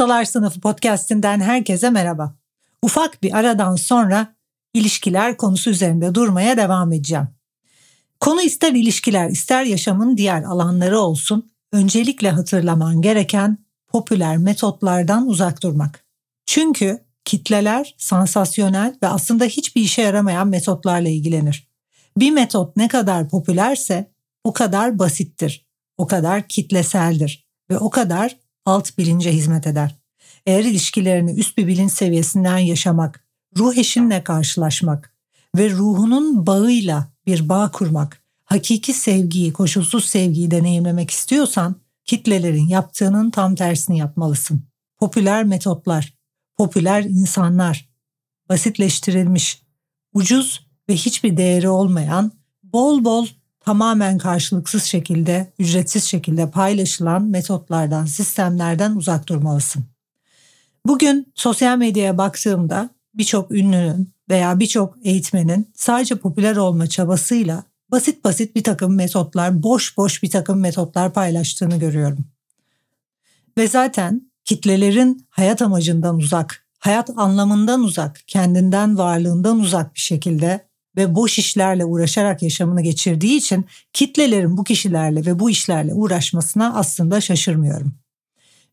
Ustalar Sınıfı podcast'inden herkese merhaba. Ufak bir aradan sonra ilişkiler konusu üzerinde durmaya devam edeceğim. Konu ister ilişkiler ister yaşamın diğer alanları olsun, öncelikle hatırlaman gereken popüler metotlardan uzak durmak. Çünkü kitleler sansasyonel ve aslında hiçbir işe yaramayan metotlarla ilgilenir. Bir metot ne kadar popülerse o kadar basittir, o kadar kitleseldir ve o kadar alt bilince hizmet eder. Eğer ilişkilerini üst bir bilinç seviyesinden yaşamak, ruh eşinle karşılaşmak ve ruhunun bağıyla bir bağ kurmak, hakiki sevgiyi, koşulsuz sevgiyi deneyimlemek istiyorsan kitlelerin yaptığının tam tersini yapmalısın. Popüler metotlar, popüler insanlar, basitleştirilmiş, ucuz ve hiçbir değeri olmayan, bol bol tamamen karşılıksız şekilde, ücretsiz şekilde paylaşılan metotlardan, sistemlerden uzak durmalısın. Bugün sosyal medyaya baktığımda birçok ünlünün veya birçok eğitmenin sadece popüler olma çabasıyla basit basit bir takım metotlar, boş boş bir takım metotlar paylaştığını görüyorum. Ve zaten kitlelerin hayat amacından uzak, hayat anlamından uzak, kendinden varlığından uzak bir şekilde ve boş işlerle uğraşarak yaşamını geçirdiği için kitlelerin bu kişilerle ve bu işlerle uğraşmasına aslında şaşırmıyorum.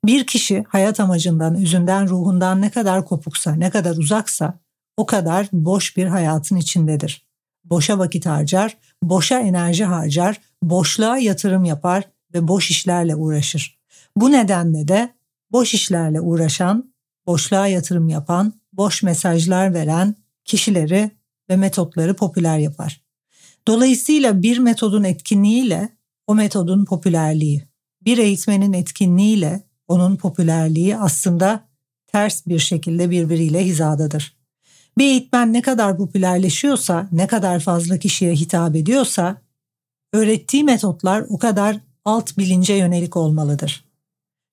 Bir kişi hayat amacından, üzünden, ruhundan ne kadar kopuksa, ne kadar uzaksa o kadar boş bir hayatın içindedir. Boşa vakit harcar, boşa enerji harcar, boşluğa yatırım yapar ve boş işlerle uğraşır. Bu nedenle de boş işlerle uğraşan, boşluğa yatırım yapan, boş mesajlar veren kişileri ve metotları popüler yapar. Dolayısıyla bir metodun etkinliğiyle o metodun popülerliği, bir eğitmenin etkinliğiyle onun popülerliği aslında ters bir şekilde birbiriyle hizadadır. Bir eğitmen ne kadar popülerleşiyorsa, ne kadar fazla kişiye hitap ediyorsa, öğrettiği metotlar o kadar alt bilince yönelik olmalıdır.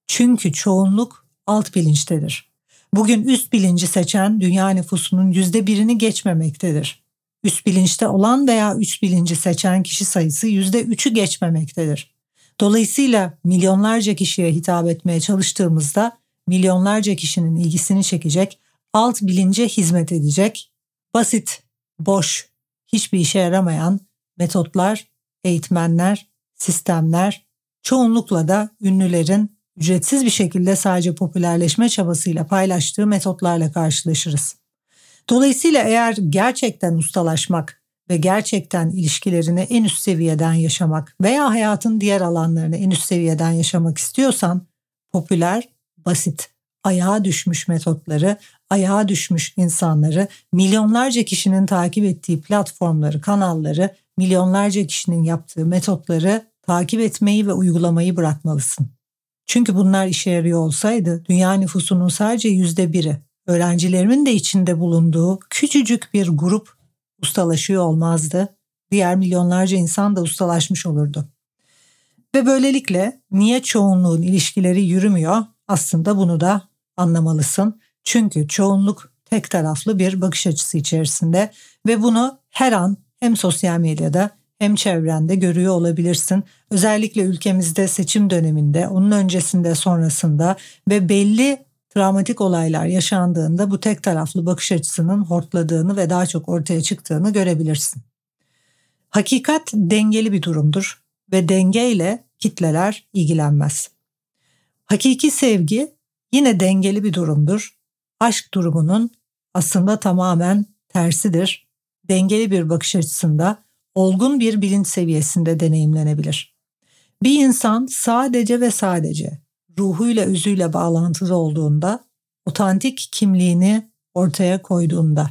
Çünkü çoğunluk alt bilinçtedir. Bugün üst bilinci seçen dünya nüfusunun yüzde birini geçmemektedir. Üst bilinçte olan veya üst bilinci seçen kişi sayısı yüzde üçü geçmemektedir. Dolayısıyla milyonlarca kişiye hitap etmeye çalıştığımızda milyonlarca kişinin ilgisini çekecek, alt bilince hizmet edecek, basit, boş, hiçbir işe yaramayan metotlar, eğitmenler, sistemler, çoğunlukla da ünlülerin ücretsiz bir şekilde sadece popülerleşme çabasıyla paylaştığı metotlarla karşılaşırız. Dolayısıyla eğer gerçekten ustalaşmak ve gerçekten ilişkilerini en üst seviyeden yaşamak veya hayatın diğer alanlarını en üst seviyeden yaşamak istiyorsan popüler, basit, ayağa düşmüş metotları, ayağa düşmüş insanları, milyonlarca kişinin takip ettiği platformları, kanalları, milyonlarca kişinin yaptığı metotları takip etmeyi ve uygulamayı bırakmalısın. Çünkü bunlar işe yarıyor olsaydı dünya nüfusunun sadece yüzde biri, öğrencilerimin de içinde bulunduğu küçücük bir grup ustalaşıyor olmazdı. Diğer milyonlarca insan da ustalaşmış olurdu. Ve böylelikle niye çoğunluğun ilişkileri yürümüyor? Aslında bunu da anlamalısın. Çünkü çoğunluk tek taraflı bir bakış açısı içerisinde ve bunu her an hem sosyal medyada hem çevrende görüyor olabilirsin. Özellikle ülkemizde seçim döneminde, onun öncesinde, sonrasında ve belli travmatik olaylar yaşandığında bu tek taraflı bakış açısının hortladığını ve daha çok ortaya çıktığını görebilirsin. Hakikat dengeli bir durumdur ve dengeyle kitleler ilgilenmez. Hakiki sevgi yine dengeli bir durumdur. Aşk durumunun aslında tamamen tersidir. Dengeli bir bakış açısında olgun bir bilinç seviyesinde deneyimlenebilir. Bir insan sadece ve sadece ruhuyla özüyle bağlantılı olduğunda, otantik kimliğini ortaya koyduğunda,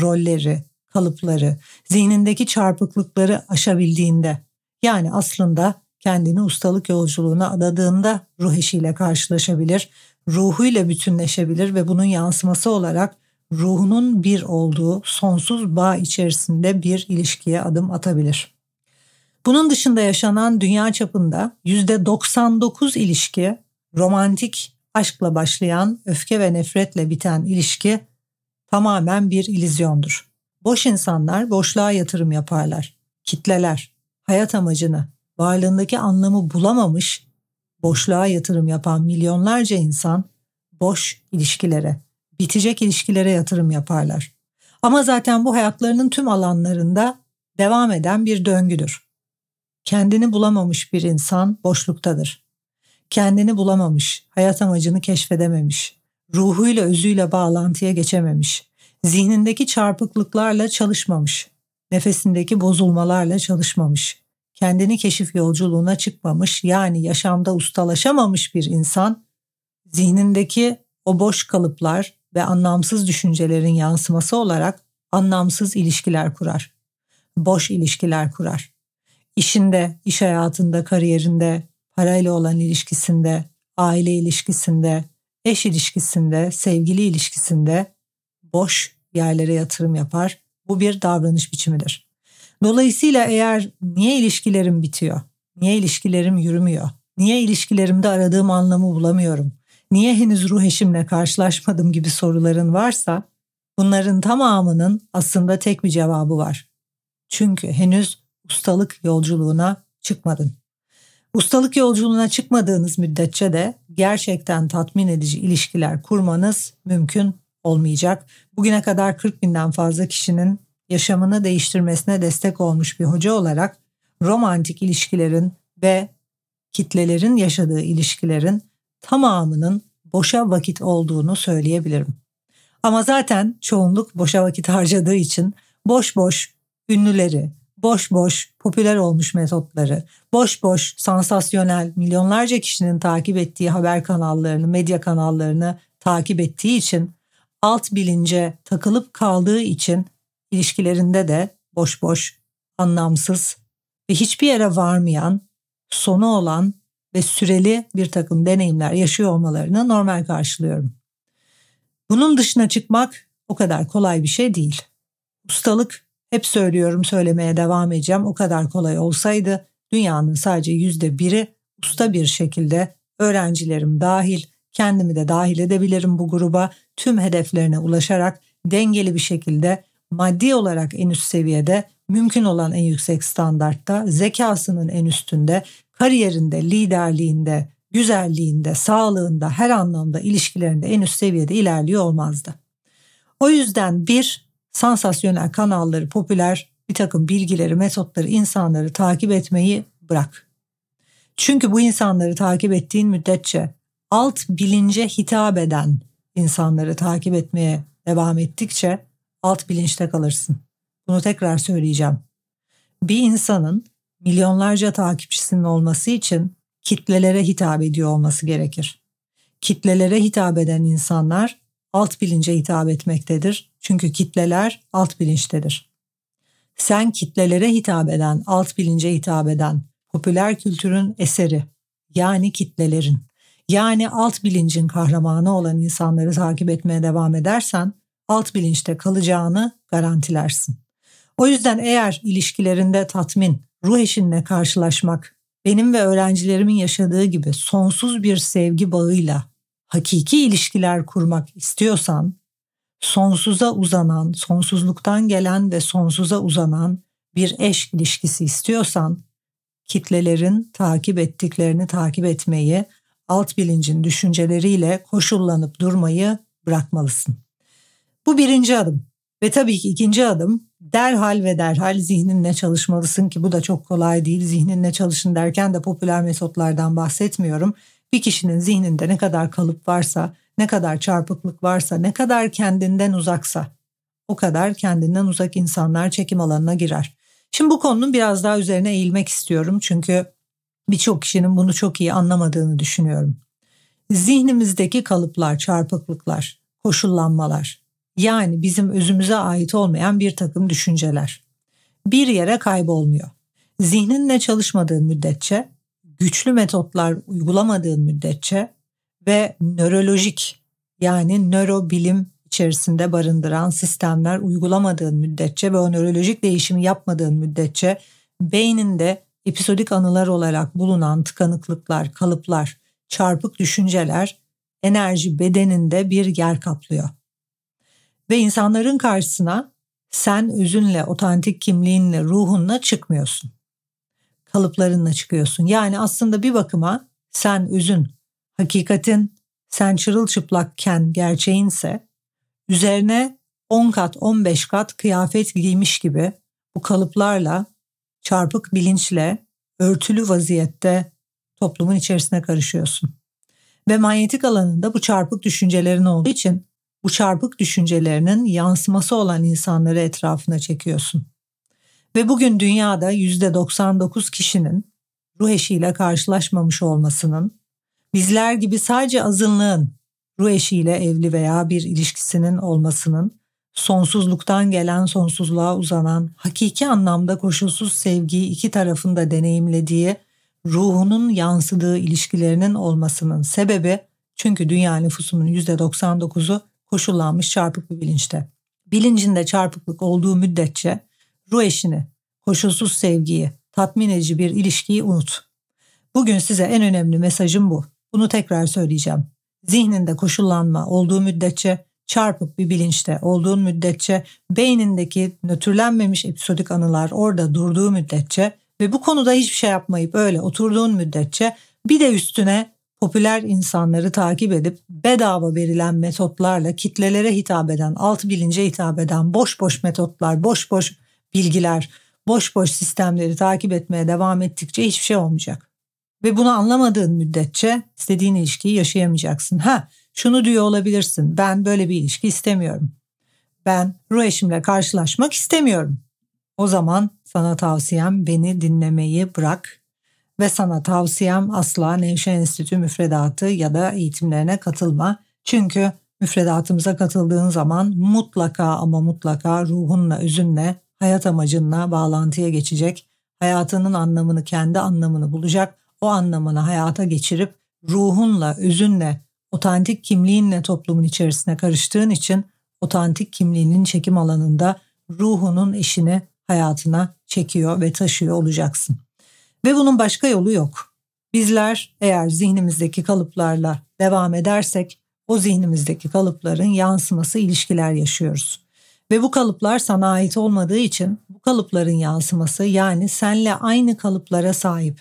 rolleri, kalıpları, zihnindeki çarpıklıkları aşabildiğinde yani aslında kendini ustalık yolculuğuna adadığında ruh eşiyle karşılaşabilir, ruhuyla bütünleşebilir ve bunun yansıması olarak ruhunun bir olduğu sonsuz bağ içerisinde bir ilişkiye adım atabilir. Bunun dışında yaşanan dünya çapında %99 ilişki romantik aşkla başlayan öfke ve nefretle biten ilişki tamamen bir ilizyondur. Boş insanlar boşluğa yatırım yaparlar. Kitleler hayat amacını, varlığındaki anlamı bulamamış, boşluğa yatırım yapan milyonlarca insan boş ilişkilere, bitecek ilişkilere yatırım yaparlar. Ama zaten bu hayatlarının tüm alanlarında devam eden bir döngüdür. Kendini bulamamış bir insan boşluktadır. Kendini bulamamış, hayat amacını keşfedememiş, ruhuyla özüyle bağlantıya geçememiş, zihnindeki çarpıklıklarla çalışmamış, nefesindeki bozulmalarla çalışmamış, kendini keşif yolculuğuna çıkmamış yani yaşamda ustalaşamamış bir insan zihnindeki o boş kalıplar ve anlamsız düşüncelerin yansıması olarak anlamsız ilişkiler kurar. Boş ilişkiler kurar. İşinde, iş hayatında, kariyerinde, parayla olan ilişkisinde, aile ilişkisinde, eş ilişkisinde, sevgili ilişkisinde boş yerlere yatırım yapar. Bu bir davranış biçimidir. Dolayısıyla eğer niye ilişkilerim bitiyor? Niye ilişkilerim yürümüyor? Niye ilişkilerimde aradığım anlamı bulamıyorum? Niye henüz ruh eşimle karşılaşmadım gibi soruların varsa bunların tamamının aslında tek bir cevabı var. Çünkü henüz ustalık yolculuğuna çıkmadın. Ustalık yolculuğuna çıkmadığınız müddetçe de gerçekten tatmin edici ilişkiler kurmanız mümkün olmayacak. Bugüne kadar 40 binden fazla kişinin yaşamını değiştirmesine destek olmuş bir hoca olarak romantik ilişkilerin ve kitlelerin yaşadığı ilişkilerin tamamının boşa vakit olduğunu söyleyebilirim. Ama zaten çoğunluk boşa vakit harcadığı için boş boş ünlüleri, boş boş popüler olmuş metotları, boş boş sansasyonel milyonlarca kişinin takip ettiği haber kanallarını, medya kanallarını takip ettiği için alt bilince takılıp kaldığı için ilişkilerinde de boş boş, anlamsız ve hiçbir yere varmayan, sonu olan ve süreli bir takım deneyimler yaşıyor olmalarını normal karşılıyorum. Bunun dışına çıkmak o kadar kolay bir şey değil. Ustalık hep söylüyorum söylemeye devam edeceğim o kadar kolay olsaydı dünyanın sadece yüzde biri usta bir şekilde öğrencilerim dahil kendimi de dahil edebilirim bu gruba tüm hedeflerine ulaşarak dengeli bir şekilde maddi olarak en üst seviyede, mümkün olan en yüksek standartta, zekasının en üstünde, kariyerinde, liderliğinde, güzelliğinde, sağlığında, her anlamda ilişkilerinde en üst seviyede ilerliyor olmazdı. O yüzden bir, sansasyonel kanalları, popüler bir takım bilgileri, metotları, insanları takip etmeyi bırak. Çünkü bu insanları takip ettiğin müddetçe alt bilince hitap eden insanları takip etmeye devam ettikçe alt bilinçte kalırsın. Bunu tekrar söyleyeceğim. Bir insanın milyonlarca takipçisinin olması için kitlelere hitap ediyor olması gerekir. Kitlelere hitap eden insanlar alt bilince hitap etmektedir. Çünkü kitleler alt bilinçtedir. Sen kitlelere hitap eden, alt bilince hitap eden popüler kültürün eseri yani kitlelerin yani alt bilincin kahramanı olan insanları takip etmeye devam edersen alt bilinçte kalacağını garantilersin. O yüzden eğer ilişkilerinde tatmin, ruh eşinle karşılaşmak, benim ve öğrencilerimin yaşadığı gibi sonsuz bir sevgi bağıyla hakiki ilişkiler kurmak istiyorsan, sonsuza uzanan, sonsuzluktan gelen ve sonsuza uzanan bir eş ilişkisi istiyorsan, kitlelerin takip ettiklerini takip etmeyi, alt bilincin düşünceleriyle koşullanıp durmayı bırakmalısın. Bu birinci adım. Ve tabii ki ikinci adım derhal ve derhal zihninle çalışmalısın ki bu da çok kolay değil. Zihninle çalışın derken de popüler metotlardan bahsetmiyorum. Bir kişinin zihninde ne kadar kalıp varsa, ne kadar çarpıklık varsa, ne kadar kendinden uzaksa o kadar kendinden uzak insanlar çekim alanına girer. Şimdi bu konunun biraz daha üzerine eğilmek istiyorum çünkü birçok kişinin bunu çok iyi anlamadığını düşünüyorum. Zihnimizdeki kalıplar, çarpıklıklar, koşullanmalar Yani bizim özümüze ait olmayan bir takım düşünceler. Bir yere kaybolmuyor. Zihninle çalışmadığın müddetçe, güçlü metotlar uygulamadığın müddetçe ve nörolojik yani nörobilim içerisinde barındıran sistemler uygulamadığın müddetçe ve o nörolojik değişimi yapmadığın müddetçe beyninde episodik anılar olarak bulunan tıkanıklıklar, kalıplar, çarpık düşünceler enerji bedeninde bir yer kaplıyor. Ve insanların karşısına sen özünle, otantik kimliğinle, ruhunla çıkmıyorsun. Kalıplarınla çıkıyorsun. Yani aslında bir bakıma sen özün, hakikatin, sen çırılçıplakken gerçeğinse üzerine 10 kat 15 kat kıyafet giymiş gibi bu kalıplarla çarpık bilinçle örtülü vaziyette toplumun içerisine karışıyorsun. Ve manyetik alanında bu çarpık düşüncelerin olduğu için bu çarpık düşüncelerinin yansıması olan insanları etrafına çekiyorsun. Ve bugün dünyada %99 kişinin ruh eşiyle karşılaşmamış olmasının, bizler gibi sadece azınlığın ruh eşiyle evli veya bir ilişkisinin olmasının, sonsuzluktan gelen sonsuzluğa uzanan, hakiki anlamda koşulsuz sevgiyi iki tarafında deneyimlediği, ruhunun yansıdığı ilişkilerinin olmasının sebebi çünkü dünya nüfusunun %99'u koşullanmış çarpık bir bilinçte. Bilincinde çarpıklık olduğu müddetçe ruh eşini, koşulsuz sevgiyi, tatmin edici bir ilişkiyi unut. Bugün size en önemli mesajım bu. Bunu tekrar söyleyeceğim. Zihninde koşullanma olduğu müddetçe çarpık bir bilinçte olduğun müddetçe beynindeki nötrlenmemiş episodik anılar orada durduğu müddetçe ve bu konuda hiçbir şey yapmayıp öyle oturduğun müddetçe bir de üstüne popüler insanları takip edip bedava verilen metotlarla kitlelere hitap eden, alt bilince hitap eden boş boş metotlar, boş boş bilgiler, boş boş sistemleri takip etmeye devam ettikçe hiçbir şey olmayacak. Ve bunu anlamadığın müddetçe istediğin ilişkiyi yaşayamayacaksın. Ha, şunu diyor olabilirsin. Ben böyle bir ilişki istemiyorum. Ben ruh eşimle karşılaşmak istemiyorum. O zaman sana tavsiyem beni dinlemeyi bırak ve sana tavsiyem asla Nevşehir Enstitü müfredatı ya da eğitimlerine katılma. Çünkü müfredatımıza katıldığın zaman mutlaka ama mutlaka ruhunla, özünle, hayat amacınla bağlantıya geçecek. Hayatının anlamını, kendi anlamını bulacak. O anlamını hayata geçirip ruhunla, özünle, otantik kimliğinle toplumun içerisine karıştığın için otantik kimliğinin çekim alanında ruhunun eşini hayatına çekiyor ve taşıyor olacaksın. Ve bunun başka yolu yok. Bizler eğer zihnimizdeki kalıplarla devam edersek o zihnimizdeki kalıpların yansıması ilişkiler yaşıyoruz. Ve bu kalıplar sana ait olmadığı için bu kalıpların yansıması yani senle aynı kalıplara sahip,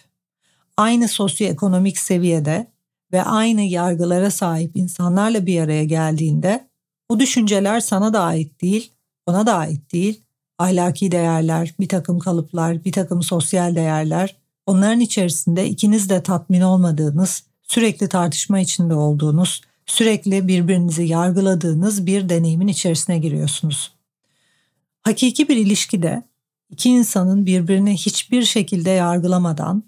aynı sosyoekonomik seviyede ve aynı yargılara sahip insanlarla bir araya geldiğinde o düşünceler sana da ait değil, ona da ait değil. Ahlaki değerler, bir takım kalıplar, bir takım sosyal değerler Onların içerisinde ikiniz de tatmin olmadığınız, sürekli tartışma içinde olduğunuz, sürekli birbirinizi yargıladığınız bir deneyimin içerisine giriyorsunuz. Hakiki bir ilişkide iki insanın birbirini hiçbir şekilde yargılamadan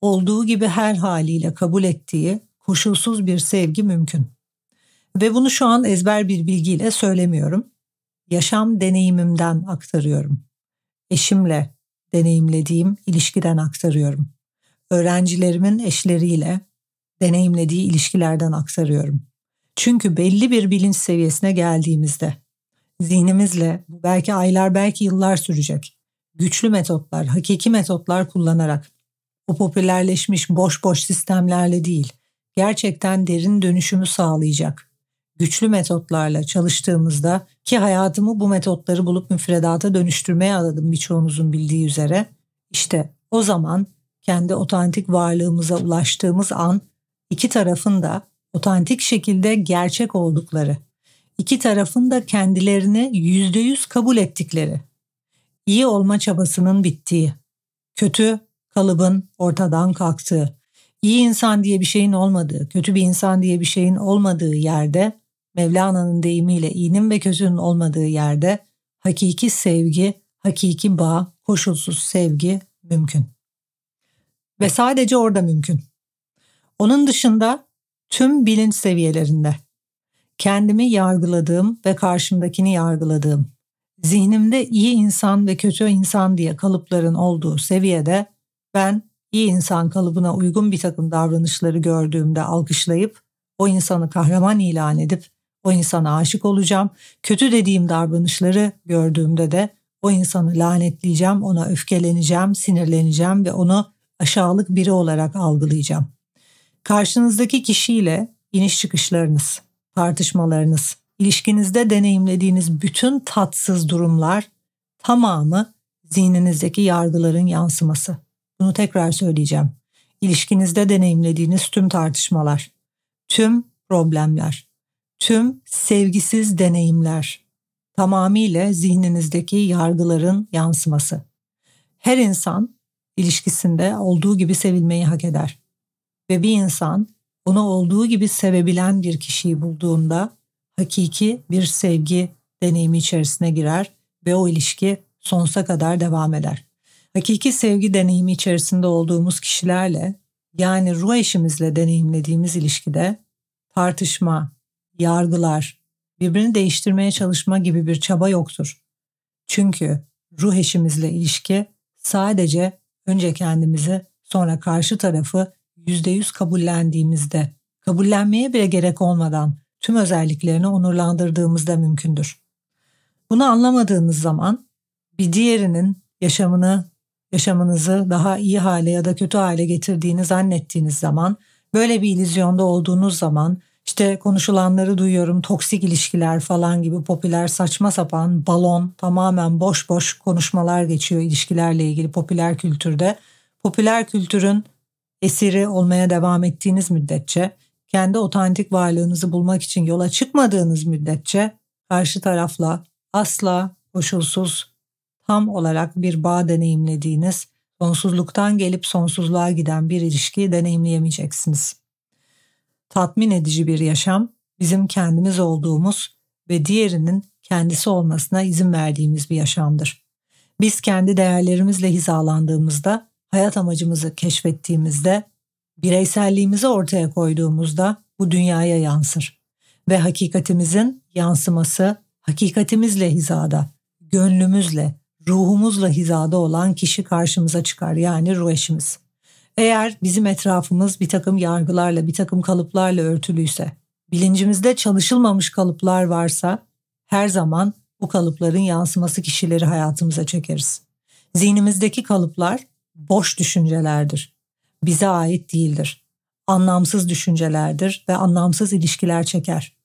olduğu gibi her haliyle kabul ettiği koşulsuz bir sevgi mümkün. Ve bunu şu an ezber bir bilgiyle söylemiyorum. Yaşam deneyimimden aktarıyorum. Eşimle deneyimlediğim ilişkiden aktarıyorum. Öğrencilerimin eşleriyle deneyimlediği ilişkilerden aktarıyorum. Çünkü belli bir bilinç seviyesine geldiğimizde zihnimizle belki aylar belki yıllar sürecek güçlü metotlar, hakiki metotlar kullanarak o popülerleşmiş boş boş sistemlerle değil, gerçekten derin dönüşümü sağlayacak güçlü metotlarla çalıştığımızda ki hayatımı bu metotları bulup müfredata dönüştürmeye adadım birçoğunuzun bildiği üzere. İşte o zaman kendi otantik varlığımıza ulaştığımız an iki tarafın da otantik şekilde gerçek oldukları, iki tarafın da kendilerini yüzde yüz kabul ettikleri, iyi olma çabasının bittiği, kötü kalıbın ortadan kalktığı, iyi insan diye bir şeyin olmadığı, kötü bir insan diye bir şeyin olmadığı yerde Mevlana'nın deyimiyle iyinin ve kötünün olmadığı yerde hakiki sevgi, hakiki bağ, koşulsuz sevgi mümkün. Ve sadece orada mümkün. Onun dışında tüm bilinç seviyelerinde kendimi yargıladığım ve karşımdakini yargıladığım, zihnimde iyi insan ve kötü insan diye kalıpların olduğu seviyede ben iyi insan kalıbına uygun bir takım davranışları gördüğümde alkışlayıp o insanı kahraman ilan edip o insana aşık olacağım. Kötü dediğim davranışları gördüğümde de o insanı lanetleyeceğim, ona öfkeleneceğim, sinirleneceğim ve onu aşağılık biri olarak algılayacağım. Karşınızdaki kişiyle iniş çıkışlarınız, tartışmalarınız, ilişkinizde deneyimlediğiniz bütün tatsız durumlar tamamı zihninizdeki yargıların yansıması. Bunu tekrar söyleyeceğim. İlişkinizde deneyimlediğiniz tüm tartışmalar, tüm problemler, tüm sevgisiz deneyimler tamamıyla zihninizdeki yargıların yansıması. Her insan ilişkisinde olduğu gibi sevilmeyi hak eder. Ve bir insan onu olduğu gibi sevebilen bir kişiyi bulduğunda hakiki bir sevgi deneyimi içerisine girer ve o ilişki sonsuza kadar devam eder. Hakiki sevgi deneyimi içerisinde olduğumuz kişilerle yani ruh eşimizle deneyimlediğimiz ilişkide tartışma, yargılar, birbirini değiştirmeye çalışma gibi bir çaba yoktur. Çünkü ruh eşimizle ilişki sadece önce kendimizi sonra karşı tarafı yüzde yüz kabullendiğimizde, kabullenmeye bile gerek olmadan tüm özelliklerini onurlandırdığımızda mümkündür. Bunu anlamadığınız zaman bir diğerinin yaşamını, yaşamınızı daha iyi hale ya da kötü hale getirdiğini zannettiğiniz zaman, böyle bir ilizyonda olduğunuz zaman işte konuşulanları duyuyorum toksik ilişkiler falan gibi popüler saçma sapan balon tamamen boş boş konuşmalar geçiyor ilişkilerle ilgili popüler kültürde. Popüler kültürün esiri olmaya devam ettiğiniz müddetçe kendi otantik varlığınızı bulmak için yola çıkmadığınız müddetçe karşı tarafla asla koşulsuz tam olarak bir bağ deneyimlediğiniz sonsuzluktan gelip sonsuzluğa giden bir ilişkiyi deneyimleyemeyeceksiniz tatmin edici bir yaşam bizim kendimiz olduğumuz ve diğerinin kendisi olmasına izin verdiğimiz bir yaşamdır. Biz kendi değerlerimizle hizalandığımızda, hayat amacımızı keşfettiğimizde, bireyselliğimizi ortaya koyduğumuzda bu dünyaya yansır. Ve hakikatimizin yansıması hakikatimizle hizada, gönlümüzle, ruhumuzla hizada olan kişi karşımıza çıkar yani ruh eşimiz. Eğer bizim etrafımız bir takım yargılarla, bir takım kalıplarla örtülüyse, bilincimizde çalışılmamış kalıplar varsa her zaman bu kalıpların yansıması kişileri hayatımıza çekeriz. Zihnimizdeki kalıplar boş düşüncelerdir. Bize ait değildir. Anlamsız düşüncelerdir ve anlamsız ilişkiler çeker.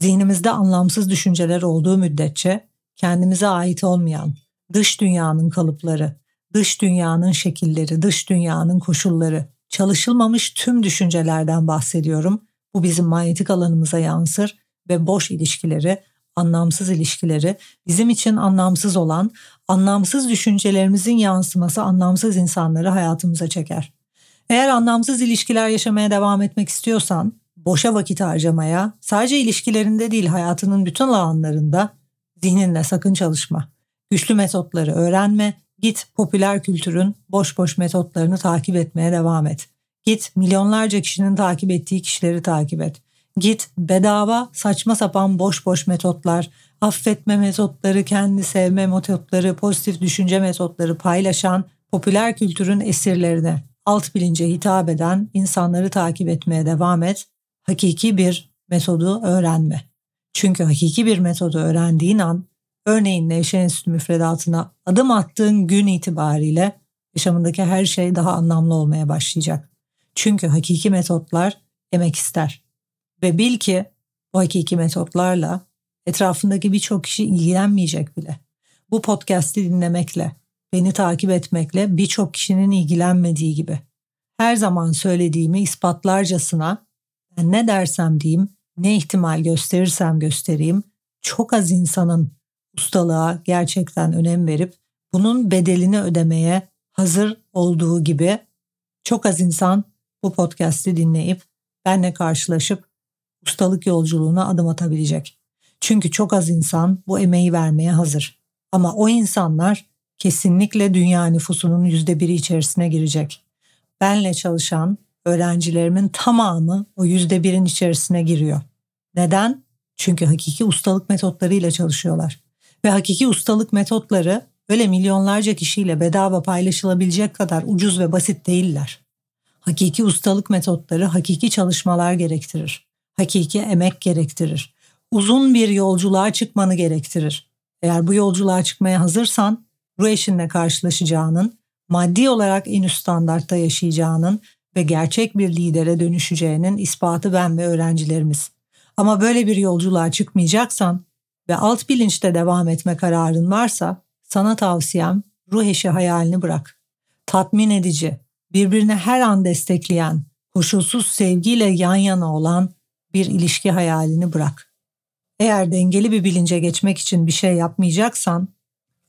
Zihnimizde anlamsız düşünceler olduğu müddetçe kendimize ait olmayan dış dünyanın kalıpları, dış dünyanın şekilleri, dış dünyanın koşulları, çalışılmamış tüm düşüncelerden bahsediyorum. Bu bizim manyetik alanımıza yansır ve boş ilişkileri, anlamsız ilişkileri, bizim için anlamsız olan, anlamsız düşüncelerimizin yansıması anlamsız insanları hayatımıza çeker. Eğer anlamsız ilişkiler yaşamaya devam etmek istiyorsan, boşa vakit harcamaya, sadece ilişkilerinde değil hayatının bütün alanlarında zihninle sakın çalışma. Güçlü metotları öğrenme, Git popüler kültürün boş boş metotlarını takip etmeye devam et. Git milyonlarca kişinin takip ettiği kişileri takip et. Git bedava saçma sapan boş boş metotlar, affetme metotları, kendi sevme metotları, pozitif düşünce metotları paylaşan popüler kültürün esirlerine, alt bilince hitap eden insanları takip etmeye devam et. Hakiki bir metodu öğrenme. Çünkü hakiki bir metodu öğrendiğin an Örneğin Nevşehir Enstitü müfredatına adım attığın gün itibariyle yaşamındaki her şey daha anlamlı olmaya başlayacak. Çünkü hakiki metotlar emek ister. Ve bil ki bu hakiki metotlarla etrafındaki birçok kişi ilgilenmeyecek bile. Bu podcast'i dinlemekle, beni takip etmekle birçok kişinin ilgilenmediği gibi. Her zaman söylediğimi ispatlarcasına ben ne dersem diyeyim, ne ihtimal gösterirsem göstereyim, çok az insanın ustalığa gerçekten önem verip bunun bedelini ödemeye hazır olduğu gibi çok az insan bu podcast'i dinleyip benle karşılaşıp ustalık yolculuğuna adım atabilecek. Çünkü çok az insan bu emeği vermeye hazır. Ama o insanlar kesinlikle dünya nüfusunun yüzde biri içerisine girecek. Benle çalışan öğrencilerimin tamamı o yüzde birin içerisine giriyor. Neden? Çünkü hakiki ustalık metotlarıyla çalışıyorlar. Ve hakiki ustalık metotları öyle milyonlarca kişiyle bedava paylaşılabilecek kadar ucuz ve basit değiller. Hakiki ustalık metotları hakiki çalışmalar gerektirir. Hakiki emek gerektirir. Uzun bir yolculuğa çıkmanı gerektirir. Eğer bu yolculuğa çıkmaya hazırsan ruh eşinle karşılaşacağının, maddi olarak en üst standartta yaşayacağının ve gerçek bir lidere dönüşeceğinin ispatı ben ve öğrencilerimiz. Ama böyle bir yolculuğa çıkmayacaksan ve alt bilinçte devam etme kararın varsa sana tavsiyem ruh eşi hayalini bırak. Tatmin edici, birbirini her an destekleyen, koşulsuz sevgiyle yan yana olan bir ilişki hayalini bırak. Eğer dengeli bir bilince geçmek için bir şey yapmayacaksan,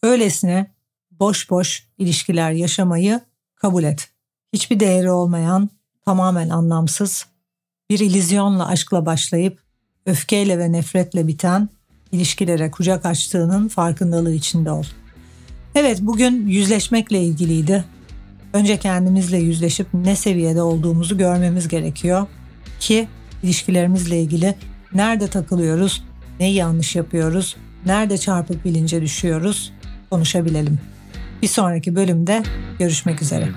öylesine boş boş ilişkiler yaşamayı kabul et. Hiçbir değeri olmayan, tamamen anlamsız, bir ilizyonla aşkla başlayıp öfkeyle ve nefretle biten ilişkilere kucak açtığının farkındalığı içinde ol. Evet bugün yüzleşmekle ilgiliydi. Önce kendimizle yüzleşip ne seviyede olduğumuzu görmemiz gerekiyor ki ilişkilerimizle ilgili nerede takılıyoruz, neyi yanlış yapıyoruz, nerede çarpık bilince düşüyoruz konuşabilelim. Bir sonraki bölümde görüşmek üzere.